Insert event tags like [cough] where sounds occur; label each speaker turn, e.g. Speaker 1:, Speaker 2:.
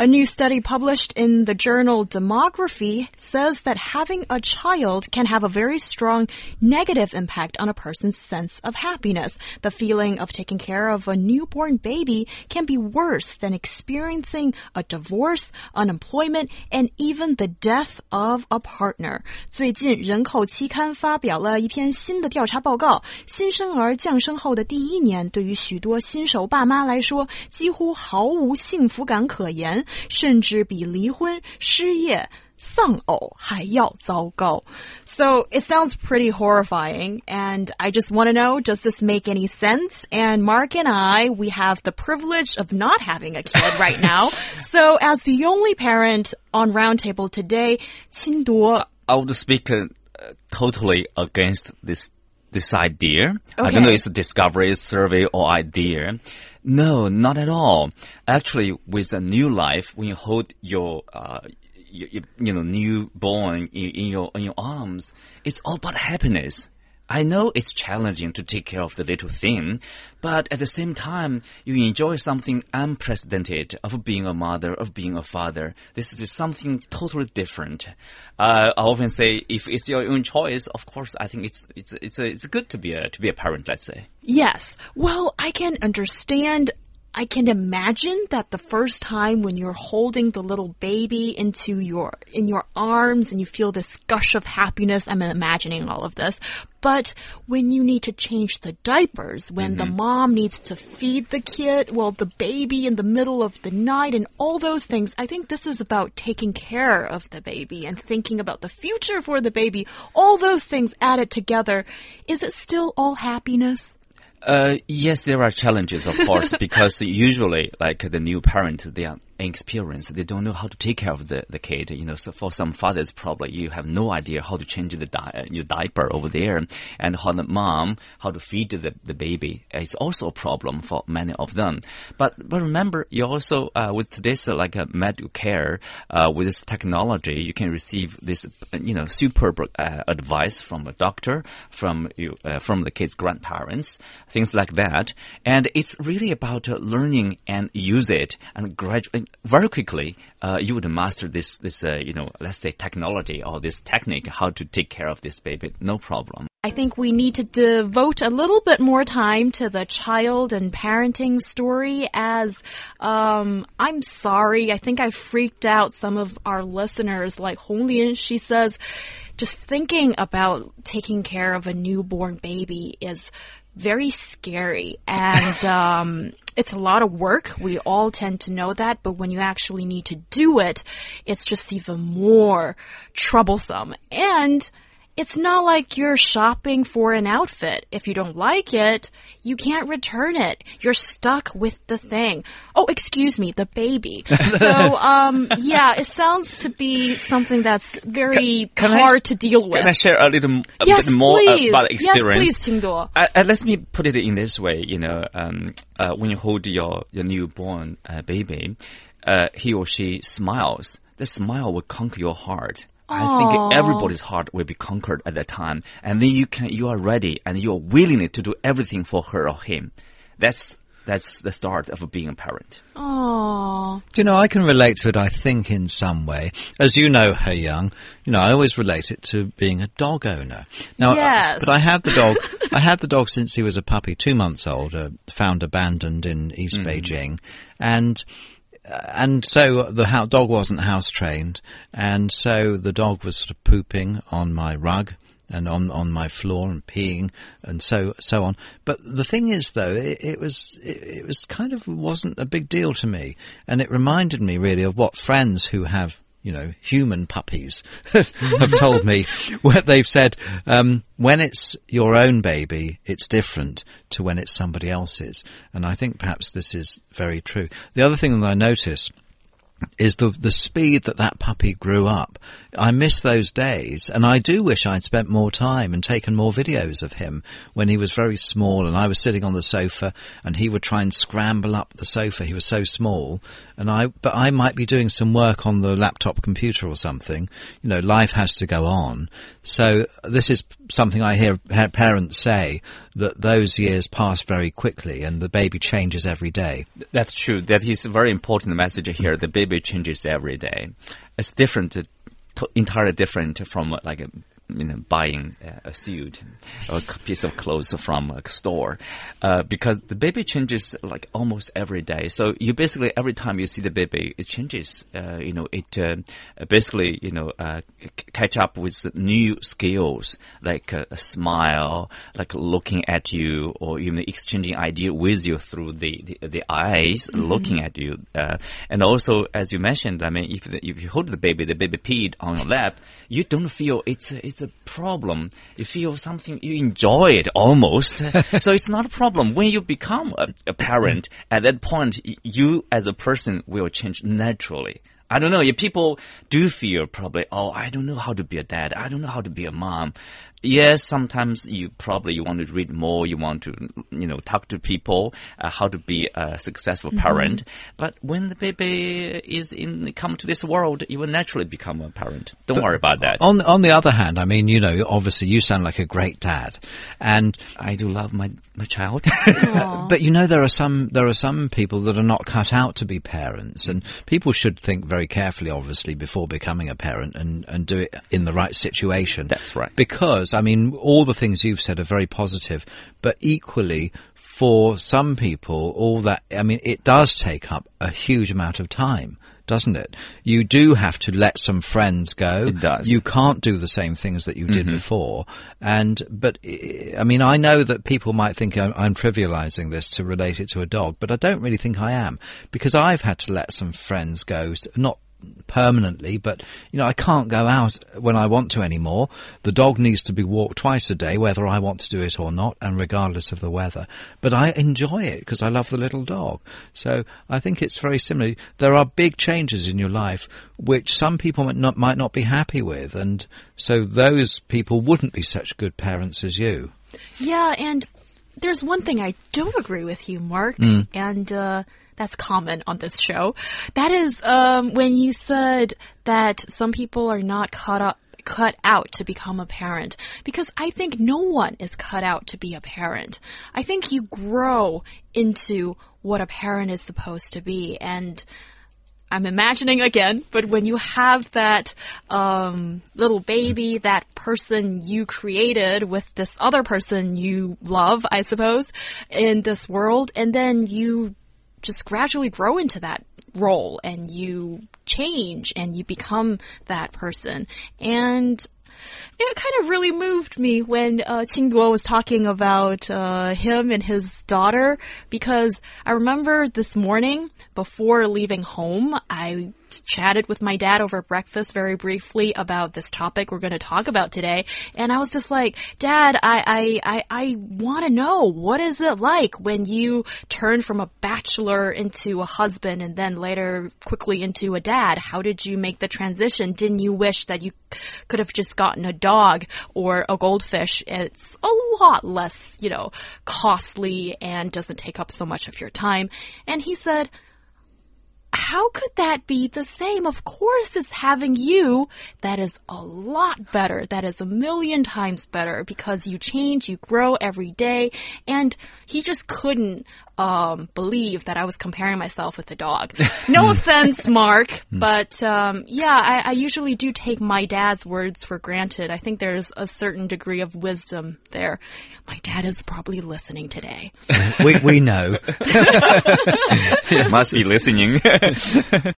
Speaker 1: A new study published in the journal Demography says that having a child can have a very strong negative impact on a person's sense of happiness. The feeling of taking care of a newborn baby can be worse than experiencing a divorce, unemployment, and even the death of a partner. 最近，人口期刊发表了一篇新的调查报告。新生儿降生后的第一年，对于许多新手爸妈来说，几乎毫无幸福感可言。 甚至比离婚、失业、丧偶还要糟糕。So it sounds pretty horrifying, and I just want to know, does this make any sense? And Mark and I, we have the privilege of not having a kid right now. [laughs] so as the only parent on Roundtable today, Qinduo.
Speaker 2: I would speak uh, totally against this this idea. Okay. I don't know if it's a discovery, survey, or idea. No, not at all. Actually, with a new life, when you hold your, uh, you, you know, newborn in, in your in your arms, it's all about happiness. I know it's challenging to take care of the little thing, but at the same time, you enjoy something unprecedented of being a mother, of being a father. This is something totally different. Uh, I often say, if it's your own choice, of course, I think it's it's it's a, it's good to be a to be a parent. Let's say.
Speaker 1: Yes. Well, I can understand I can imagine that the first time when you're holding the little baby into your in your arms and you feel this gush of happiness, I'm imagining all of this. But when you need to change the diapers, when mm -hmm. the mm-hmm. mom needs to feed the kid, well, the baby in the middle of the night and all those things, I think this is about taking care of the baby and thinking about the future for the baby. All those things added together. Is it still all happiness?
Speaker 2: Uh, yes, there are challenges, of course, [laughs] because usually, like the new parent, they are inexperienced. They don't know how to take care of the, the kid. You know, so for some fathers, probably you have no idea how to change the di uh, your diaper over there, and how the mom how to feed the, the baby. It's also a problem for many of them. But but remember, you also uh, with today's uh, like a medical care uh, with this technology, you can receive this uh, you know superb uh, advice from a doctor, from you from the kid's grandparents, things like that. And it's really about learning and use it and gradually very quickly, uh, you would master this, this, uh, you know, let's say technology or this technique, how to take care of this baby, no problem.
Speaker 1: I think we need to devote a little bit more time to the child and parenting story as, um, I'm sorry, I think I freaked out some of our listeners like Hong Lian. She says, just thinking about taking care of a newborn baby is very scary and [laughs] um, it's a lot of work. We all tend to know that, but when you actually need to do it, it's just even more troublesome. And it's not like you're shopping for an outfit. If you don't like it, you can't return it. You're stuck with the thing. Oh, excuse me, the baby. [laughs] so, um, yeah, it sounds to be something that's very can, can hard I, to deal with.
Speaker 2: Can I share a little a
Speaker 1: yes,
Speaker 2: bit more
Speaker 1: please.
Speaker 2: about experience?
Speaker 1: Yes, please.
Speaker 2: Uh, uh, let me put it in this way. You know, um, uh, when you hold your your newborn uh, baby, uh, he or she smiles. The smile will conquer your heart I think everybody's heart will be conquered at that time, and then you can you are ready and you are willing to do everything for her or him. That's that's the start of being a parent.
Speaker 1: Oh.
Speaker 3: You know, I can relate to it, I think, in some way. As you know, He Yang, you know, I always relate it to being a dog owner. Now,
Speaker 1: yes.
Speaker 3: but I had the dog, [laughs] I had the dog since he was a puppy, two months old, uh, found abandoned in East mm. Beijing. And and so the dog wasn't house trained, and so the dog was sort of pooping on my rug and on on my floor and peeing and so so on. But the thing is, though, it, it was it, it, was kind of wasn't a big deal to me, and it reminded me really of what friends who have you know, human puppies [laughs] have told me what they've said, um, when it's your own baby, it's different to when it's somebody else's. And I think perhaps this is very true. The other thing that I notice is the the speed that that puppy grew up. I miss those days, and I do wish I'd spent more time and taken more videos of him when he was very small, and I was sitting on the sofa, and he would try and scramble up the sofa. He was so small, and I but I might be doing some work on the laptop computer or something. You know, life has to go on. So this is something I hear parents say that those years pass very quickly, and the baby changes every day.
Speaker 2: That's true. That is a very important message here. The baby changes every day. It's different entirely different from like you know, buying a suit or a piece of clothes from a store, uh, because the baby changes like almost every day. So you basically every time you see the baby, it changes. Uh, you know, it uh, basically you know uh, catch up with new skills like a, a, smile, like looking at you, or even exchanging idea with you through the the, the eyes, mm -hmm. looking at you. Uh, and also, as you mentioned, I mean, if if you hold the baby, the baby peed on your lap, you don't feel it's it's a problem. You feel something, you enjoy it almost. [laughs] so it's not a problem. When you become a, a parent, at that point, you as a person will change naturally. I don't know. If people do feel probably, oh, I don't know how to be a dad. I don't know how to be a mom yes, sometimes you probably you want to read more, you want to you know talk to people uh, how to be a successful mm-hmm. parent. Mm -hmm. But when the baby is in come to this world, you will naturally become a parent. Don't but worry about that.
Speaker 3: On on the other hand, I mean, you know, obviously you sound like a great dad, and
Speaker 2: I do love my my child. [laughs]
Speaker 3: but you know, there are some there are some people that are not cut out to be parents, and people should think very carefully, obviously, before becoming a parent and and do it in the right situation.
Speaker 2: That's right.
Speaker 3: Because I mean, all the things you've said are very positive, but equally, for some people, all that, I mean, it does take up a huge amount of time doesn't it? You do have to let some friends go.
Speaker 2: It does.
Speaker 3: You can't do the same things that you did mm-hmm. before. And, but, I mean, I know that people might think I'm, I'm, trivializing this to relate it to a dog, but I don't really think I am because I've had to let some friends go, not permanently, but you know, I can't go out when I want to anymore. The dog needs to be walked twice a day, whether I want to do it or not, and regardless of the weather. But I enjoy it because I love the little dog. So I think it's very similar. There are big changes in your life which some people might not, might not be happy with, and so those people wouldn't be such good parents as you.
Speaker 1: Yeah, and there's one thing I don't agree with you, Mark, mm. and uh, that's common on this show. That is um, when you said that some people are not cut up cut out to become a parent because I think no one is cut out to be a parent. I think you grow into what a parent is supposed to be and I'm imagining again, but when you have that um, little baby, that person you created with this other person you love, I suppose, in this world, and then you just gradually grow into that role and you change and you become that person. And it kind of really moved me when uh, Qingduo was talking about uh, him and his daughter because I remember this morning before leaving home, I chatted with my dad over breakfast very briefly about this topic we're going to talk about today. And I was just like, Dad, I, I, I, I want to know what is it like when you turn from a bachelor into a husband and then later quickly into a dad? How did you make the transition? Didn't you wish that you could have just gotten a dog or a goldfish? It's a lot less, you know, costly and doesn't take up so much of your time. And he said, how could that be the same? Of course, it's having you that is a lot better. That is a million times better because you change, you grow every day. And he just couldn't um, believe that I was comparing myself with the dog. No [laughs] offense, Mark, hmm. but um, yeah, I, I usually do take my dad's words for granted. I think there's a certain degree of wisdom there. My dad is probably listening today.
Speaker 3: we we know. [laughs]
Speaker 2: He must be listening. [laughs]